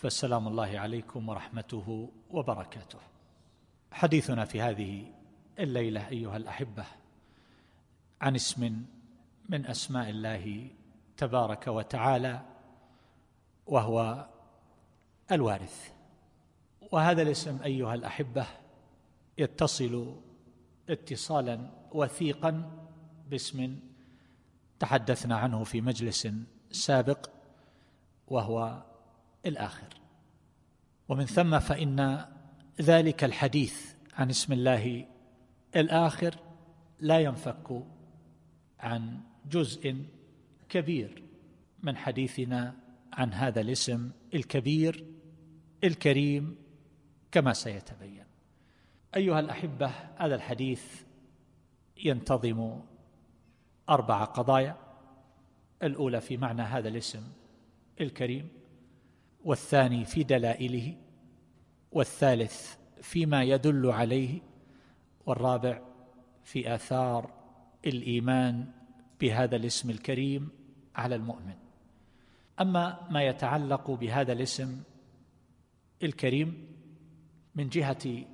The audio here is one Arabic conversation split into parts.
فالسلام الله عليكم ورحمته وبركاته. حديثنا في هذه الليلة أيها الأحبة عن اسم من أسماء الله تبارك وتعالى وهو الوارث. وهذا الاسم أيها الأحبة يتصل اتصالا وثيقا باسم تحدثنا عنه في مجلس سابق وهو الآخر. ومن ثم فإن ذلك الحديث عن اسم الله الآخر لا ينفك عن جزء كبير من حديثنا عن هذا الاسم الكبير الكريم كما سيتبين. أيها الأحبة هذا الحديث ينتظم أربع قضايا. الأولى في معنى هذا الاسم الكريم. والثاني في دلائله والثالث فيما يدل عليه والرابع في آثار الإيمان بهذا الاسم الكريم على المؤمن. أما ما يتعلق بهذا الاسم الكريم من جهة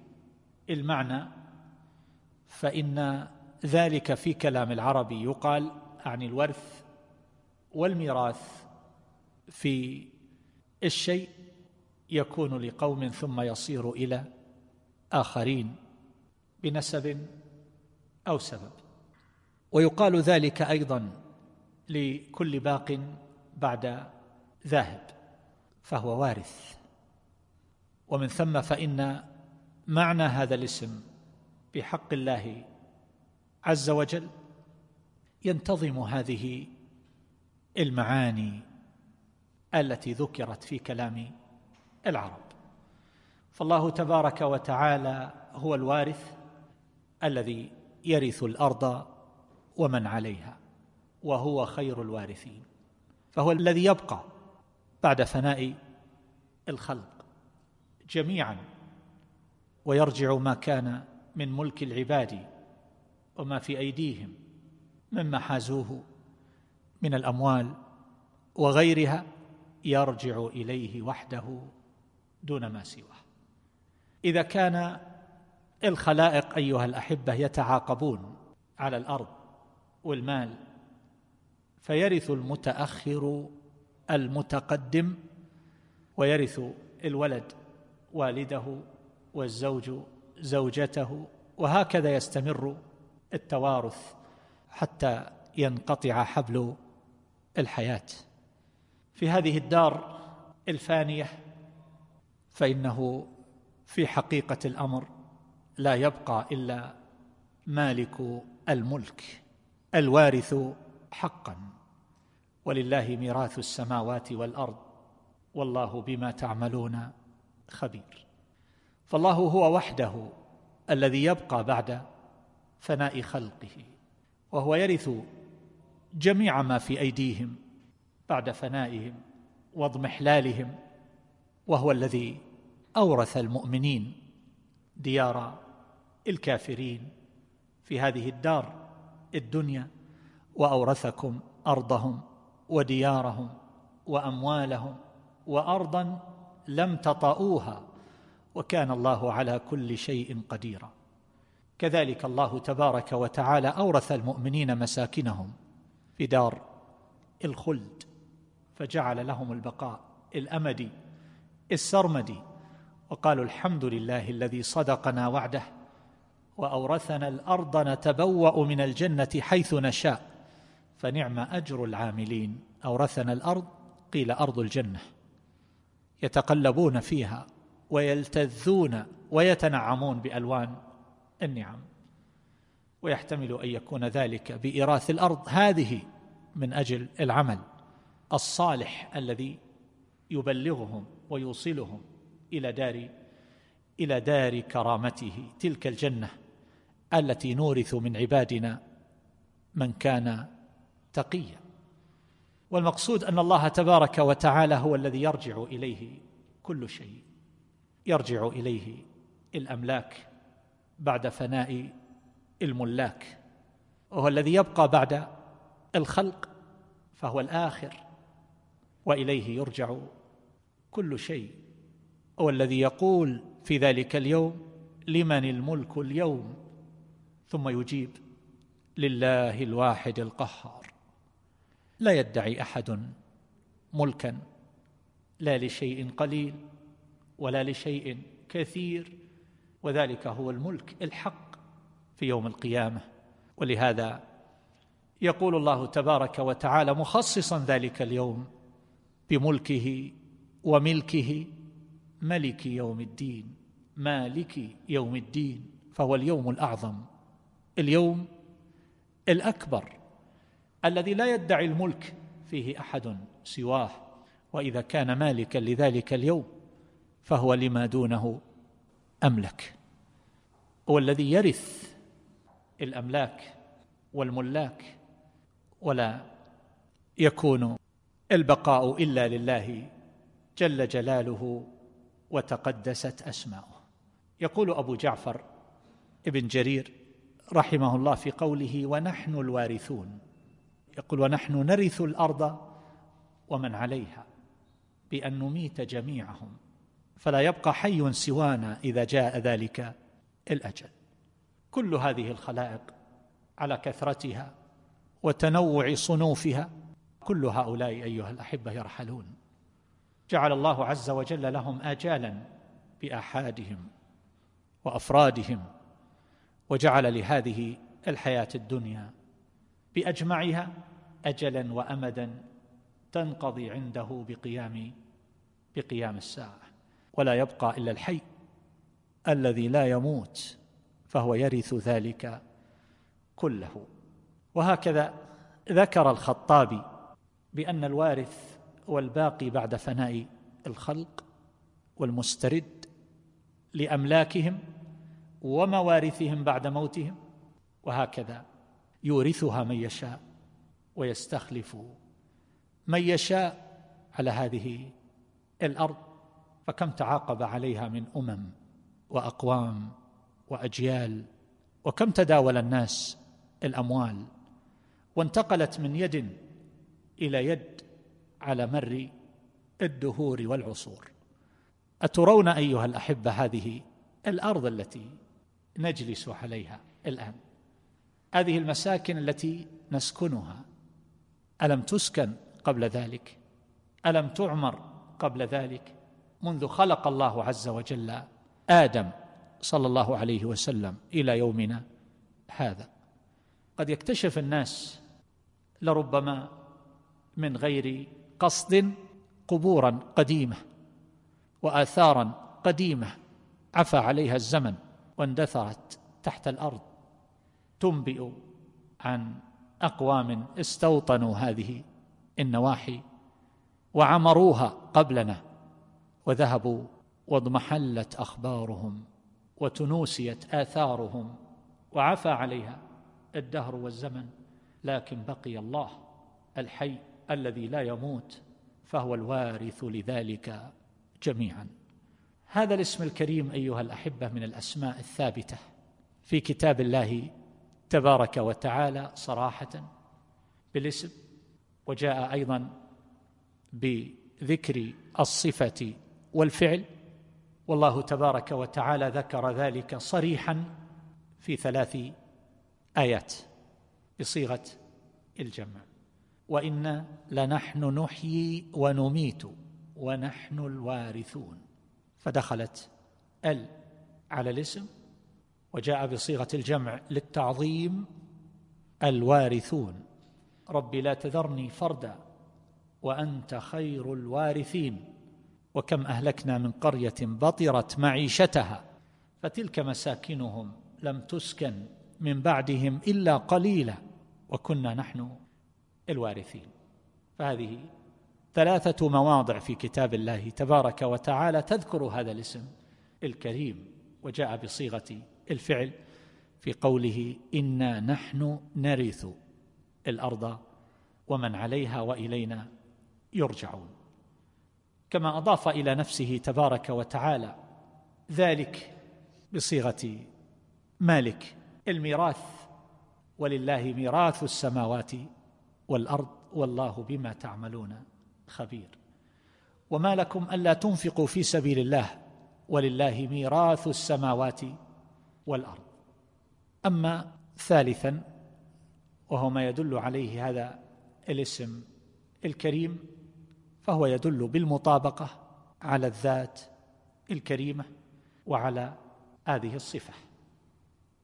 المعنى فإن ذلك في كلام العرب يقال عن الورث والميراث في الشيء يكون لقوم ثم يصير إلى آخرين بنسب أو سبب. ويقال ذلك أيضا لكل باق بعد ذاهب فهو وارث. ومن ثم فإن معنى هذا الاسم بحق الله عز وجل ينتظم هذه المعاني. التي ذكرت في كلام العرب. فالله تبارك وتعالى هو الوارث الذي يرث الأرض ومن عليها وهو خير الوارثين فهو الذي يبقى بعد فناء الخلق جميعا ويرجع ما كان من ملك العباد وما في أيديهم مما حازوه من الأموال وغيرها. يرجع إليه وحده دون ما سواه. إذا كان الخلائق أيها الأحبة يتعاقبون على الأرض والمال فيرث المتأخر المتقدم ويرث الولد والده والزوج زوجته وهكذا يستمر التوارث حتى ينقطع حبل الحياة. في هذه الدار الفانية فإنه في حقيقة الأمر لا يبقى إلا مالك الملك الوارث حقا. ولله ميراث السماوات والأرض والله بما تعملون خبير. فالله هو وحده الذي يبقى بعد فناء خلقه وهو يرث جميع ما في أيديهم. بعد فنائهم واضمحلالهم وهو الذي أورث المؤمنين ديار الكافرين في هذه الدار الدنيا وأورثكم أرضهم وديارهم وأموالهم وأرضا لم تطئوها وكان الله على كل شيء قديرا. كذلك الله تبارك وتعالى أورث المؤمنين مساكنهم في دار الخلد. فجعل لهم البقاء الأمدي السرمدي وقالوا الحمد لله الذي صدقنا وعده وأورثنا الأرض نتبوأ من الجنة حيث نشاء فنعم أجر العاملين. أورثنا الأرض قيل أرض الجنة. يتقلبون فيها ويلتذون ويتنعمون بألوان النعم. ويحتمل أن يكون ذلك بإيراث الأرض. هذه من أجل العمل. الصالح الذي يبلغهم ويوصلهم إلى دار إلى دار كرامته تلك الجنة التي نورث من عبادنا من كان تقيا. والمقصود أن الله تبارك وتعالى هو الذي يرجع إليه كل شيء يرجع إليه الأملاك بعد فناء الملاك وهو الذي يبقى بعد الخلق فهو الآخر. وإليه يرجع كل شيء. هو الذي يقول في ذلك اليوم لمن الملك اليوم؟ ثم يجيب لله الواحد القهار. لا يدعي أحد ملكا لا لشيء قليل ولا لشيء كثير. وذلك هو الملك الحق في يوم القيامة. ولهذا يقول الله تبارك وتعالى مخصصا ذلك اليوم بملكه وملكه ملك يوم الدين مالك يوم الدين فهو اليوم الأعظم. اليوم الأكبر الذي لا يدعي الملك فيه أحد سواه وإذا كان مالكا لذلك اليوم فهو لما دونه أملك. هو الذي يرث الأملاك والملاك ولا يكون البقاء إلا لله جل جلاله وتقدست أسماؤه. يقول أبو جعفر ابن جرير رحمه الله في قوله ونحن الوارثون يقول ونحن نرث الأرض ومن عليها بأن نميت جميعهم فلا يبقى حي سوانا إذا جاء ذلك الأجل كل هذه الخلائق على كثرتها وتنوع صنوفها كل هؤلاء أيها الأحبة يرحلون. جعل الله عز وجل لهم اجالا بآحادهم وأفرادهم وجعل لهذه الحياة الدنيا بأجمعها اجلا وامدا تنقضي عنده بقيام بقيام الساعة. ولا يبقى إلا الحي الذي لا يموت فهو يرث ذلك كله. وهكذا ذكر الخطابي بأن الوارث والباقي بعد فناء الخلق والمسترد لأملاكهم وموارثهم بعد موتهم وهكذا يورثها من يشاء ويستخلف من يشاء على هذه الأرض. فكم تعاقب عليها من أمم وأقوام وأجيال وكم تداول الناس الأموال وانتقلت من يد إلى يد على مر الدهور والعصور. أترون أيها الأحبة هذه الأرض التي نجلس عليها الآن؟ هذه المساكن التي نسكنها ألم تسكن قبل ذلك؟ ألم تعمر قبل ذلك؟ منذ خلق الله عز وجل آدم صلى الله عليه وسلم إلى يومنا هذا. قد يكتشف الناس لربما من غير قصد قبورا قديمة وآثارا قديمة عفى عليها الزمن واندثرت تحت الأرض تنبئ عن أقوام استوطنوا هذه النواحي وعمروها قبلنا وذهبوا واضمحلت أخبارهم وتنوسيت آثارهم وعفى عليها الدهر والزمن لكن بقي الله الحي الذي لا يموت فهو الوارث لذلك جميعا. هذا الاسم الكريم أيها الأحبة من الأسماء الثابتة في كتاب الله تبارك وتعالى صراحة بالاسم وجاء أيضا بذكر الصفة والفعل. والله تبارك وتعالى ذكر ذلك صريحا في ثلاث آيات بصيغة الجمع. وأنا لنحن نحيي ونميت ونحن الوارثون. فدخلت ال على الاسم وجاء بصيغة الجمع للتعظيم الوارثون. رب لا تذرني فردا وأنت خير الوارثين. وكم أهلكنا من قرية بطرت معيشتها فتلك مساكنهم لم تسكن من بعدهم إلا قليلا. وكنا نحن الوارثين. فهذه ثلاثة مواضع في كتاب الله تبارك وتعالى تذكر هذا الاسم الكريم وجاء بصيغة الفعل في قوله إنا نحن نرث الأرض ومن عليها وإلينا يرجعون. كما أضاف إلى نفسه تبارك وتعالى ذلك بصيغة مالك الميراث ولله ميراث السماوات والأرض والله بما تعملون خبير. وما لكم ألا تنفقوا في سبيل الله ولله ميراث السماوات والأرض. أما ثالثا وهو ما يدل عليه هذا الاسم الكريم فهو يدل بالمطابقة على الذات الكريمة وعلى هذه الصفة.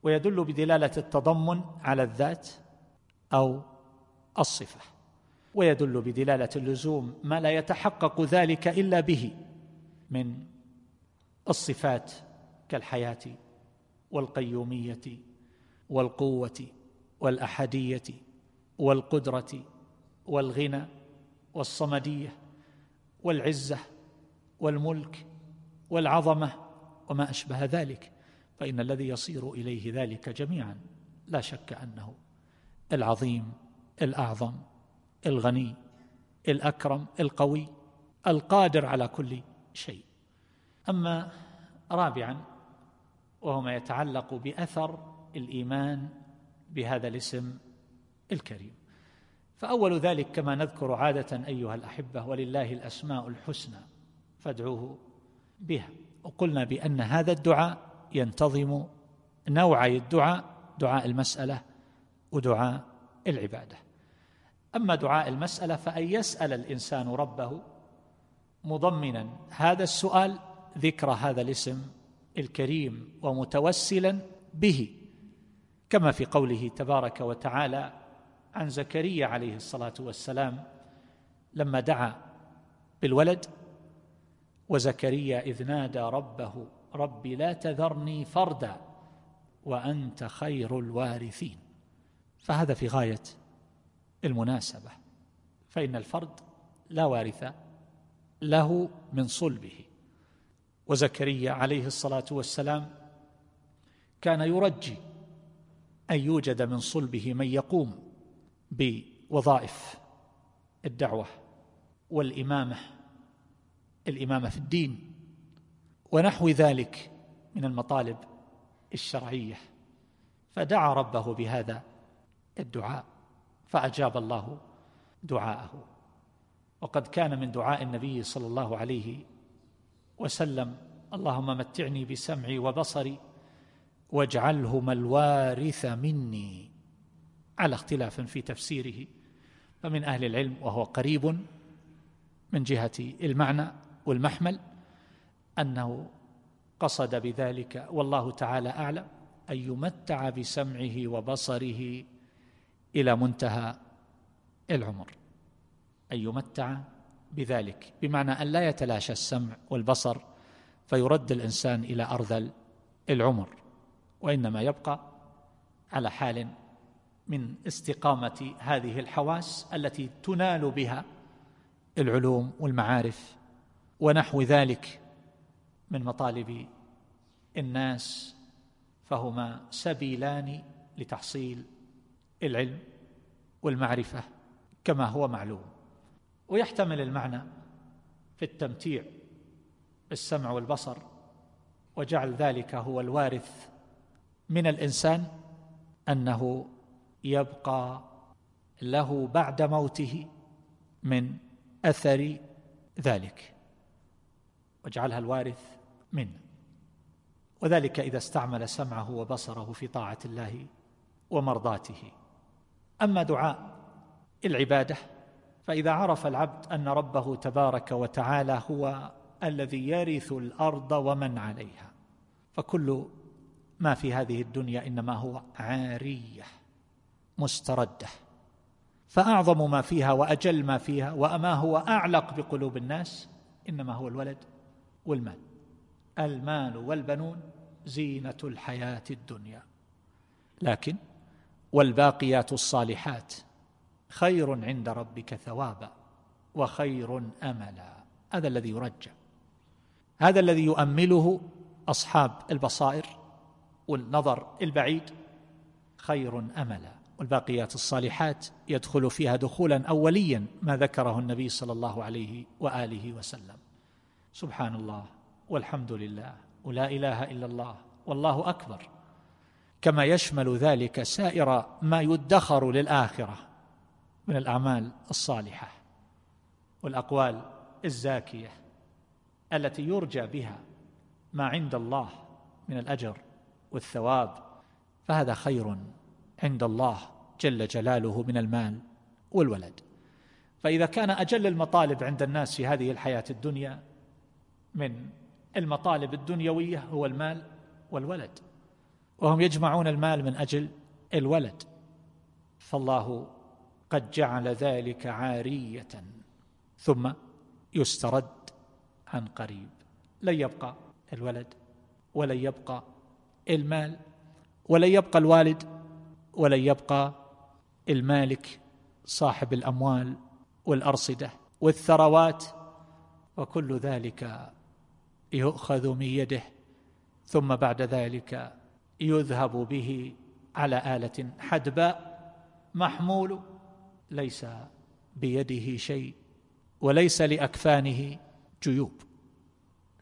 ويدل بدلالة التضمن على الذات أو الصفة. ويدل بدلالة اللزوم ما لا يتحقق ذلك إلا به من الصفات كالحياة والقيومية والقوة والأحدية والقدرة والغنى والصمدية والعزة والملك والعظمة وما أشبه ذلك. فإن الذي يصير إليه ذلك جميعا لا شك أنه العظيم الأعظم الغني الأكرم القوي القادر على كل شيء. أما رابعا وهو ما يتعلق بأثر الإيمان بهذا الاسم الكريم. فأول ذلك كما نذكر عادة أيها الأحبة ولله الأسماء الحسنى فادعوه بها. وقلنا بأن هذا الدعاء ينتظم نوعي الدعاء دعاء المسألة ودعاء العبادة. أما دعاء المسألة فأن يسأل الإنسان ربه مضمنا هذا السؤال ذكر هذا الاسم الكريم ومتوسلا به كما في قوله تبارك وتعالى عن زكريا عليه الصلاة والسلام لما دعا بالولد وزكريا إذ نادى ربه رب لا تذرني فردا وأنت خير الوارثين. فهذا في غاية المناسبة فإن الفرد لا وارث له من صلبه. وزكريا عليه الصلاة والسلام كان يرجي أن يوجد من صلبه من يقوم بوظائف الدعوة والإمامة الإمامة في الدين ونحو ذلك من المطالب الشرعية. فدعا ربه بهذا الدعاء فأجاب الله دعاءه. وقد كان من دعاء النبي صلى الله عليه وسلم اللهم متعني بسمعي وبصري واجعلهما الوارث مني. على اختلاف في تفسيره فمن أهل العلم وهو قريب من جهة المعنى والمحمل أنه قصد بذلك والله تعالى أعلم أن يمتع بسمعه وبصره. إلى منتهى العمر. أن يمتع بذلك بمعنى أن لا يتلاشى السمع والبصر فيرد الإنسان إلى أرذل العمر. وإنما يبقى على حال من استقامة هذه الحواس التي تنال بها العلوم والمعارف ونحو ذلك من مطالب الناس فهما سبيلان لتحصيل العلم والمعرفة كما هو معلوم. ويحتمل المعنى في التمتيع بالسمع والبصر وجعل ذلك هو الوارث من الإنسان أنه يبقى له بعد موته من أثر ذلك واجعلها الوارث منه. وذلك إذا استعمل سمعه وبصره في طاعة الله ومرضاته. أما دعاء العبادة فإذا عرف العبد أن ربه تبارك وتعالى هو الذي يرث الأرض ومن عليها فكل ما في هذه الدنيا إنما هو عارية مستردة فأعظم ما فيها وأجل ما فيها وما هو أعلق بقلوب الناس إنما هو الولد والمال. المال والبنون زينة الحياة الدنيا. لكن والباقيات الصالحات. خير عند ربك ثوابا وخير أملا. هذا الذي يرجى. هذا الذي يؤمله أصحاب البصائر والنظر البعيد. خير أملا. والباقيات الصالحات يدخل فيها دخولا اوليا ما ذكره النبي صلى الله عليه وآله وسلم. سبحان الله والحمد لله. ولا إله إلا الله. والله أكبر. كما يشمل ذلك سائر ما يدخر للآخرة من الأعمال الصالحة والأقوال الزاكية التي يرجى بها ما عند الله من الأجر والثواب فهذا خير عند الله جل جلاله من المال والولد. فإذا كان أجل المطالب عند الناس في هذه الحياة الدنيا من المطالب الدنيوية هو المال والولد. وهم يجمعون المال من أجل الولد. فالله قد جعل ذلك عارية ثم يسترد عن قريب. لن يبقى الولد ولن يبقى المال ولن يبقى الوالد ولن يبقى المالك صاحب الأموال والأرصدة والثروات. وكل ذلك يؤخذ من يده ثم بعد ذلك يذهب به على آلة حدباء محمول ليس بيده شيء وليس لأكفانه جيوب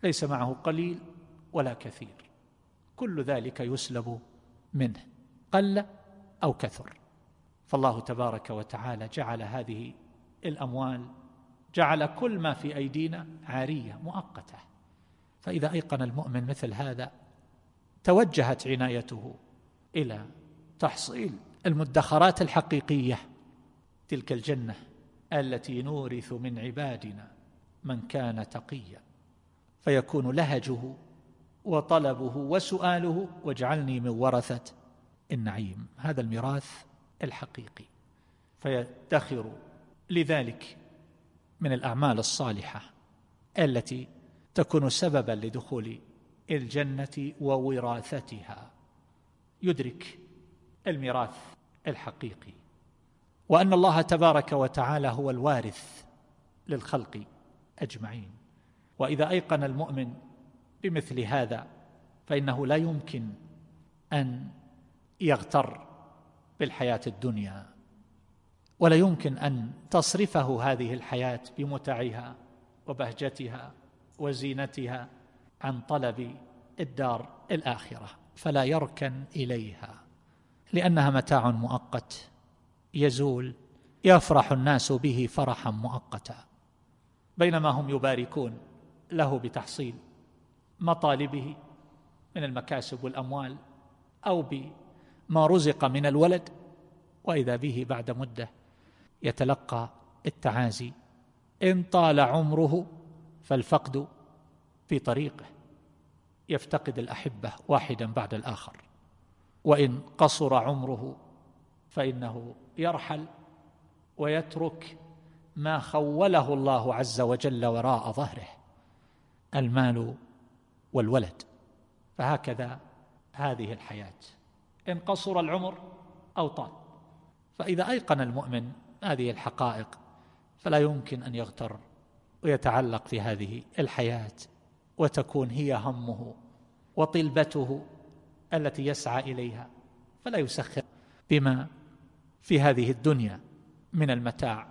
ليس معه قليل ولا كثير كل ذلك يسلب منه قل أو كثر. فالله تبارك وتعالى جعل هذه الأموال جعل كل ما في أيدينا عارية مؤقتة. فإذا أيقن المؤمن مثل هذا توجهت عنايته إلى تحصيل المدخرات الحقيقية تلك الجنة التي نورث من عبادنا من كان تقيا. فيكون لهجه وطلبه وسؤاله واجعلني من ورثة النعيم هذا الميراث الحقيقي. فيدخر لذلك من الأعمال الصالحة التي تكون سببا لدخول الجنة ووراثتها. يدرك الميراث الحقيقي. وأن الله تبارك وتعالى هو الوارث للخلق أجمعين. وإذا أيقن المؤمن بمثل هذا فإنه لا يمكن أن يغتر بالحياة الدنيا ولا يمكن أن تصرفه هذه الحياة بمتعها وبهجتها وزينتها. عن طلب الدار الآخرة فلا يركن إليها لأنها متاع مؤقت يزول يفرح الناس به فرحا مؤقتا. بينما هم يباركون له بتحصيل مطالبه من المكاسب والأموال أو بما رزق من الولد وإذا به بعد مدة يتلقى التعازي. إن طال عمره فالفقد في طريقه يفتقد الأحبة واحدا بعد الآخر. وإن قصر عمره فإنه يرحل ويترك ما خوله الله عز وجل وراء ظهره المال والولد. فهكذا هذه الحياة. إن قصر العمر أو طال فإذا أيقن المؤمن هذه الحقائق فلا يمكن أن يغتر ويتعلق في هذه الحياة. وتكون هي همه وطلبته التي يسعى إليها. فلا يسخر بما في هذه الدنيا من المتاع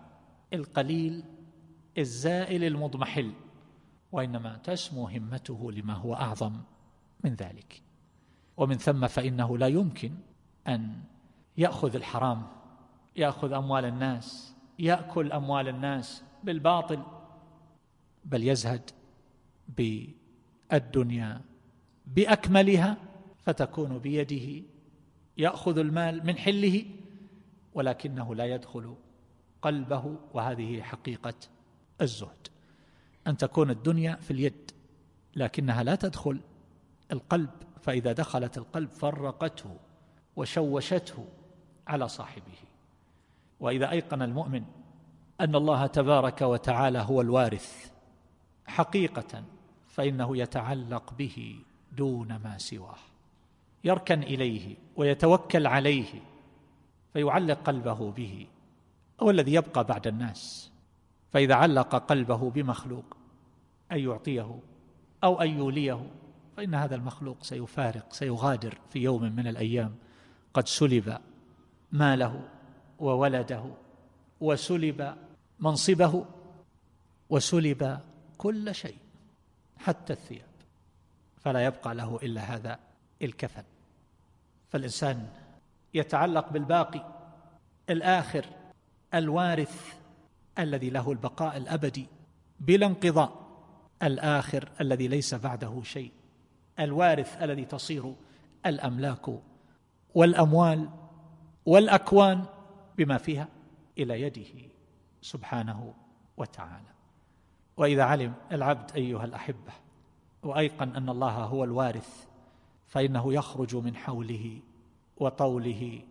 القليل الزائل المضمحل وإنما تسمو همته لما هو أعظم من ذلك. ومن ثم فإنه لا يمكن أن يأخذ الحرام يأخذ أموال الناس يأكل أموال الناس بالباطل بل يزهد بالدنيا بأكملها فتكون بيده يأخذ المال من حله ولكنه لا يدخل قلبه وهذه حقيقة الزهد. أن تكون الدنيا في اليد لكنها لا تدخل القلب فإذا دخلت القلب فرقته وشوشته على صاحبه. وإذا أيقن المؤمن أن الله تبارك وتعالى هو الوارث حقيقة فإنه يتعلق به دون ما سواه. يركن إليه ويتوكل عليه فيعلق قلبه به هو الذي يبقى بعد الناس. فإذا علق قلبه بمخلوق أن يعطيه أو أن يوليه فإن هذا المخلوق سيفارق سيغادر في يوم من الأيام. قد سلب ماله وولده وسلب منصبه وسلب كل شيء. حتى الثياب. فلا يبقى له إلا هذا الكفن. فالإنسان يتعلق بالباقي الآخر الوارث الذي له البقاء الأبدي بلا انقضاء الآخر الذي ليس بعده شيء الوارث الذي تصير الأملاك والأموال والأكوان بما فيها إلى يده سبحانه وتعالى. وإذا علم العبد أيها الأحبة وأيقن أن الله هو الوارث فإنه يخرج من حوله وطوله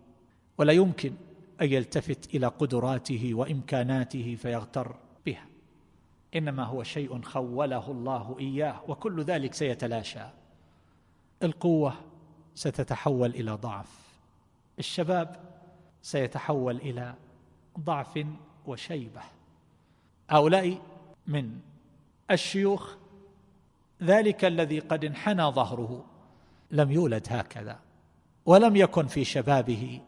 ولا يمكن أن يلتفت إلى قدراته وإمكاناته فيغتر بها. إنما هو شيء خوله الله إياه وكل ذلك سيتلاشى. القوة ستتحول إلى ضعف. الشباب سيتحول إلى ضعف وشيبة. هؤلاء من الشيوخ ذلك الذي قد انحنى ظهره. لم يولد هكذا ولم يكن في شبابه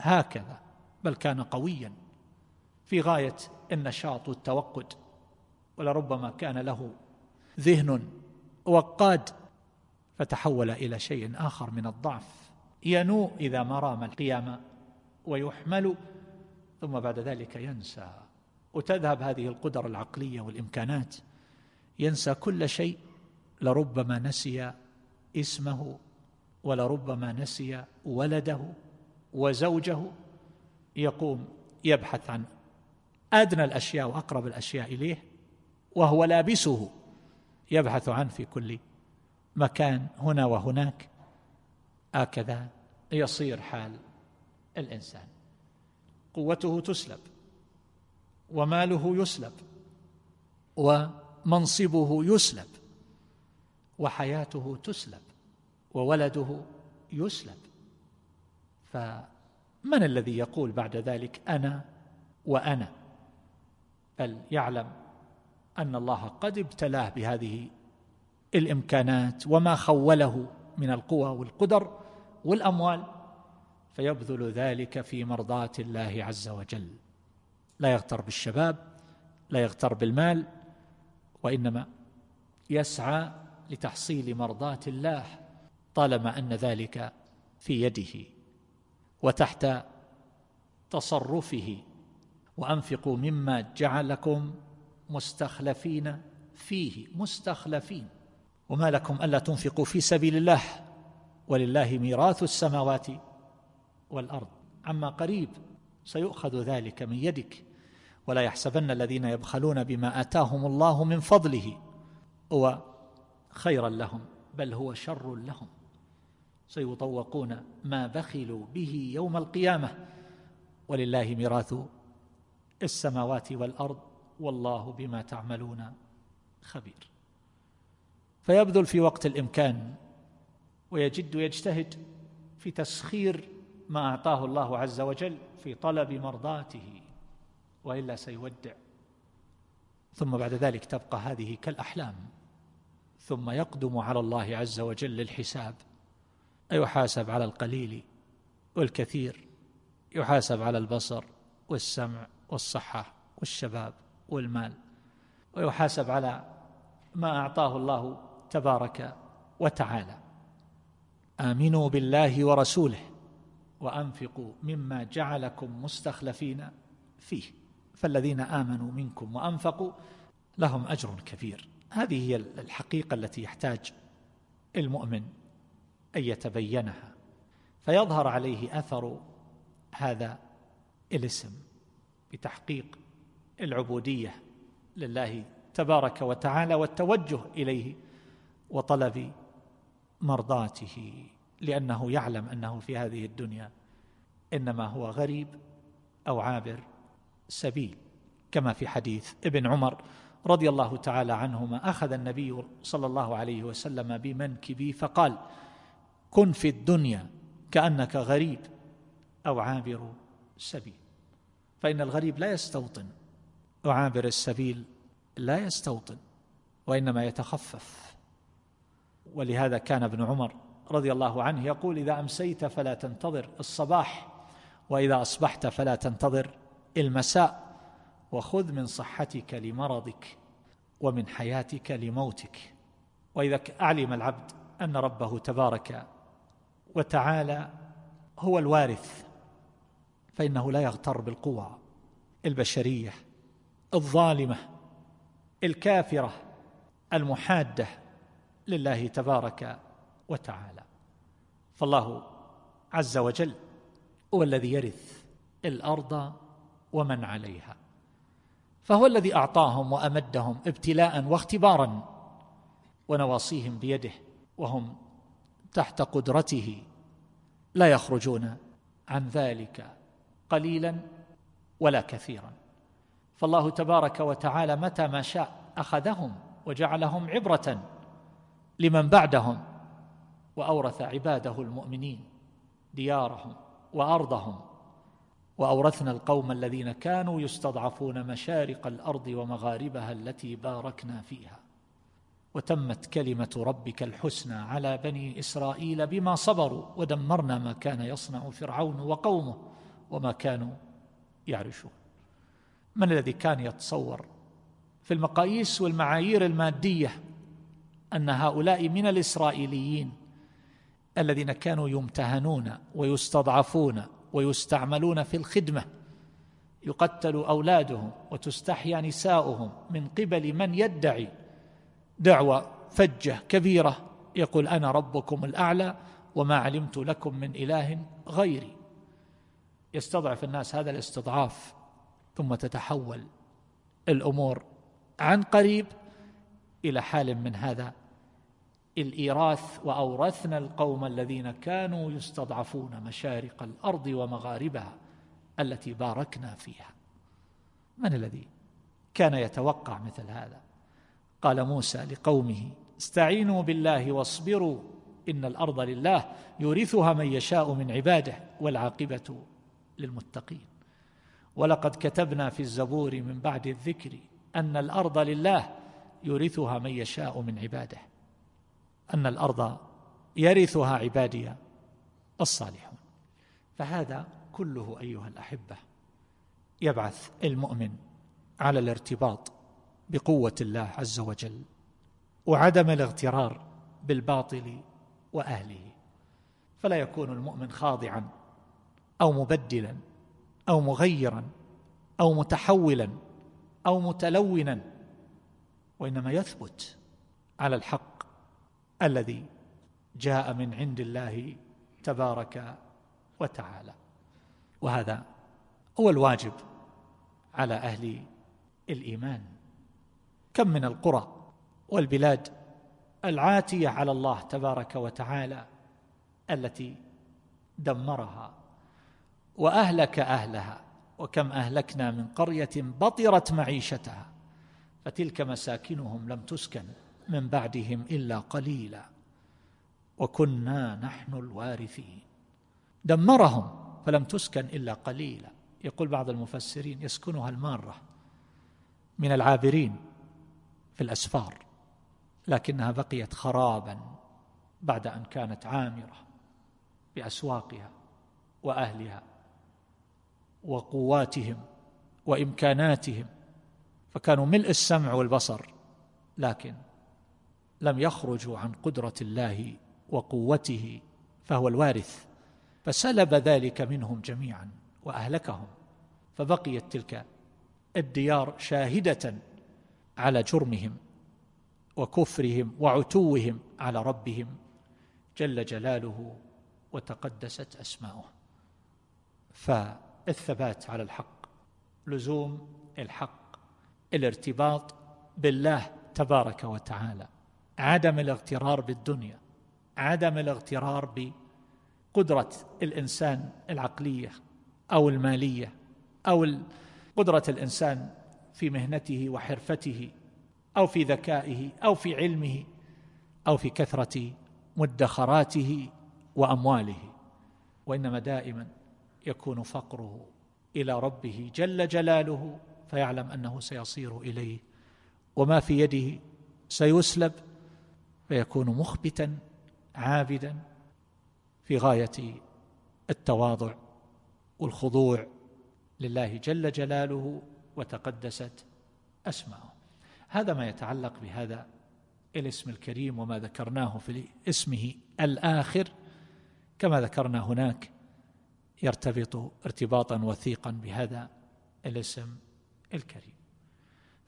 هكذا بل كان قويا في غاية النشاط والتوقد ولربما كان له ذهن وقاد فتحول إلى شيء آخر من الضعف. ينوء إذا ما رام القيام ويحمل ثم بعد ذلك ينسى. وتذهب هذه القدر العقلية والإمكانات. ينسى كل شيء لربما نسي اسمه ولربما نسي ولده وزوجه. يقوم يبحث عن أدنى الأشياء وأقرب الأشياء إليه وهو لابسه. يبحث عنه في كل مكان هنا وهناك. هكذا يصير حال الإنسان. قوته تسلب. وماله يسلب ومنصبه يسلب وحياته تسلب وولده يسلب. فمن الذي يقول بعد ذلك أنا وأنا؟ بل يعلم أن الله قد ابتلاه بهذه الإمكانات وما خوله من القوى والقدر والأموال فيبذل ذلك في مرضاة الله عز وجل. لا يغتر بالشباب لا يغتر بالمال وإنما يسعى لتحصيل مرضاه الله طالما أن ذلك في يده وتحت تصرفه. وأنفقوا مما جعلكم مستخلفين فيه مستخلفين. وما لكم ألا تنفقوا في سبيل الله ولله ميراث السماوات والأرض. عما قريب سيؤخذ ذلك من يدك. ولا يحسبن الذين يبخلون بما آتاهم الله من فضله. هو خيرا لهم بل هو شر لهم. سيطوقون ما بخلوا به يوم القيامة. ولله ميراث السماوات والأرض والله بما تعملون خبير. فيبذل في وقت الإمكان ويجد ويجتهد في تسخير ما أعطاه الله عز وجل في طلب مرضاته. وإلا سيودع. ثم بعد ذلك تبقى هذه كالأحلام. ثم يقدم على الله عز وجل للحساب يحاسب على القليل والكثير. يحاسب على البصر والسمع والصحة والشباب والمال. ويحاسب على ما أعطاه الله تبارك وتعالى. آمنوا بالله ورسوله وأنفقوا مما جعلكم مستخلفين فيه. فالذين آمنوا منكم وأنفقوا لهم أجر كبير. هذه هي الحقيقة التي يحتاج المؤمن أن يتبينها فيظهر عليه أثر هذا الاسم بتحقيق العبودية لله تبارك وتعالى والتوجه إليه وطلب مرضاته لأنه يعلم أنه في هذه الدنيا إنما هو غريب أو عابر سبيل كما في حديث ابن عمر رضي الله تعالى عنهما أخذ النبي صلى الله عليه وسلم بمنكبي فقال كن في الدنيا كأنك غريب أو عابر سبيل. فإن الغريب لا يستوطن وعابر السبيل لا يستوطن وإنما يتخفف. ولهذا كان ابن عمر رضي الله عنه يقول إذا أمسيت فلا تنتظر الصباح وإذا أصبحت فلا تنتظر المساء وخذ من صحتك لمرضك ومن حياتك لموتك. وإذا علم العبد أن ربه تبارك وتعالى هو الوارث فإنه لا يغتر بالقوى البشرية الظالمة الكافرة المحادة لله تبارك وتعالى. فالله عز وجل هو الذي يرث الأرض ومن عليها. فهو الذي أعطاهم وأمدهم ابتلاء واختبارا ونواصيهم بيده وهم تحت قدرته. لا يخرجون عن ذلك قليلا ولا كثيرا. فالله تبارك وتعالى متى ما شاء أخذهم وجعلهم عبرة لمن بعدهم وأورث عباده المؤمنين ديارهم وأرضهم. وأورثنا القوم الذين كانوا يستضعفون مشارق الأرض ومغاربها التي باركنا فيها. وتمت كلمة ربك الحسنى على بني إسرائيل بما صبروا ودمرنا ما كان يصنع فرعون وقومه وما كانوا يعرشون. من الذي كان يتصور في المقاييس والمعايير المادية أن هؤلاء من الإسرائيليين الذين كانوا يمتهنون ويستضعفون ويستعملون في الخدمة. يقتل أولادهم وتستحيا نساؤهم من قبل من يدعي. دعوة فجة كبيرة. يقول أنا ربكم الأعلى وما علمت لكم من إله غيري. يستضعف الناس هذا الاستضعاف ثم تتحول الأمور عن قريب إلى حال من هذا الإيراث وأورثنا القوم الذين كانوا يستضعفون مشارق الأرض ومغاربها التي باركنا فيها. من الذي كان يتوقع مثل هذا؟ قال موسى لقومه استعينوا بالله واصبروا إن الأرض لله يورثها من يشاء من عباده والعاقبة للمتقين. ولقد كتبنا في الزبور من بعد الذكر أن الأرض لله يورثها من يشاء من عباده. أن الأرض يرثها عبادي الصالحون. فهذا كله أيها الأحبة يبعث المؤمن على الارتباط بقوة الله عز وجل وعدم الاغترار بالباطل وأهله. فلا يكون المؤمن خاضعا أو مبدلا أو مغيرا أو متحولا أو متلونا وإنما يثبت على الحق الذي جاء من عند الله تبارك وتعالى. وهذا هو الواجب على أهل الإيمان. كم من القرى والبلاد العاتية على الله تبارك وتعالى التي دمرها وأهلك أهلها وكم أهلكنا من قرية بطرت معيشتها فتلك مساكنهم لم تسكن. من بعدهم إلا قليلا. وكنا نحن الوارثين. دمرهم فلم تسكن إلا قليلا. يقول بعض المفسرين يسكنها المارة من العابرين في الأسفار لكنها بقيت خرابا بعد أن كانت عامرة بأسواقها وأهلها وقواتهم وإمكاناتهم. فكانوا ملء السمع والبصر لكن لم يخرجوا عن قدرة الله وقوته فهو الوارث. فسلب ذلك منهم جميعا وأهلكهم. فبقيت تلك الديار شاهدة على جرمهم وكفرهم وعتوهم على ربهم. جل جلاله وتقدست أسماؤه. فالثبات على الحق لزوم الحق الارتباط بالله تبارك وتعالى. عدم الاغترار بالدنيا عدم الاغترار بقدرة الإنسان العقلية أو المالية أو قدرة الإنسان في مهنته وحرفته أو في ذكائه أو في علمه أو في كثرة مدخراته وأمواله. وإنما دائما يكون فقره إلى ربه جل جلاله فيعلم أنه سيصير إليه وما في يده سيسلب فيكون مخبتا عابدا في غاية التواضع والخضوع لله جل جلاله وتقدست أسماؤه. هذا ما يتعلق بهذا الاسم الكريم وما ذكرناه في اسمه الآخر. كما ذكرنا هناك يرتبط ارتباطا وثيقا بهذا الاسم الكريم.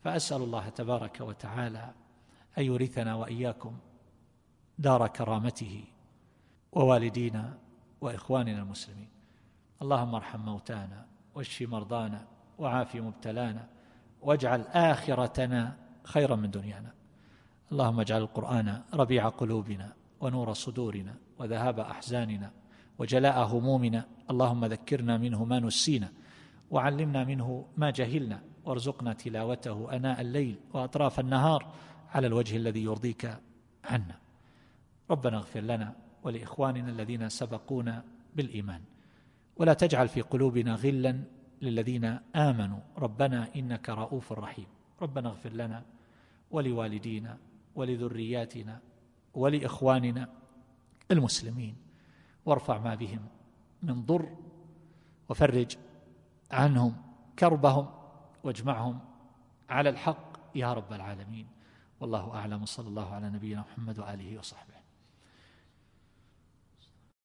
فأسأل الله تبارك وتعالى أن يورثنا وإياكم دار كرامته ووالدينا وإخواننا المسلمين. اللهم ارحم موتانا واشف مرضانا وعاف مبتلانا واجعل آخرتنا خيرا من دنيانا. اللهم اجعل القرآن ربيع قلوبنا ونور صدورنا وذهاب أحزاننا وجلاء همومنا. اللهم ذكرنا منه ما نسينا وعلمنا منه ما جهلنا وارزقنا تلاوته آناء الليل وأطراف النهار على الوجه الذي يرضيك عنا. ربنا اغفر لنا ولإخواننا الذين سبقونا بالإيمان. ولا تجعل في قلوبنا غلا للذين آمنوا. ربنا إنك رؤوف رحيم. ربنا اغفر لنا ولوالدينا ولذرياتنا ولإخواننا المسلمين. وارفع ما بهم من ضر وفرج عنهم كربهم واجمعهم على الحق يا رب العالمين. والله أعلم. صلى الله على نبينا محمد وآله وصحبه.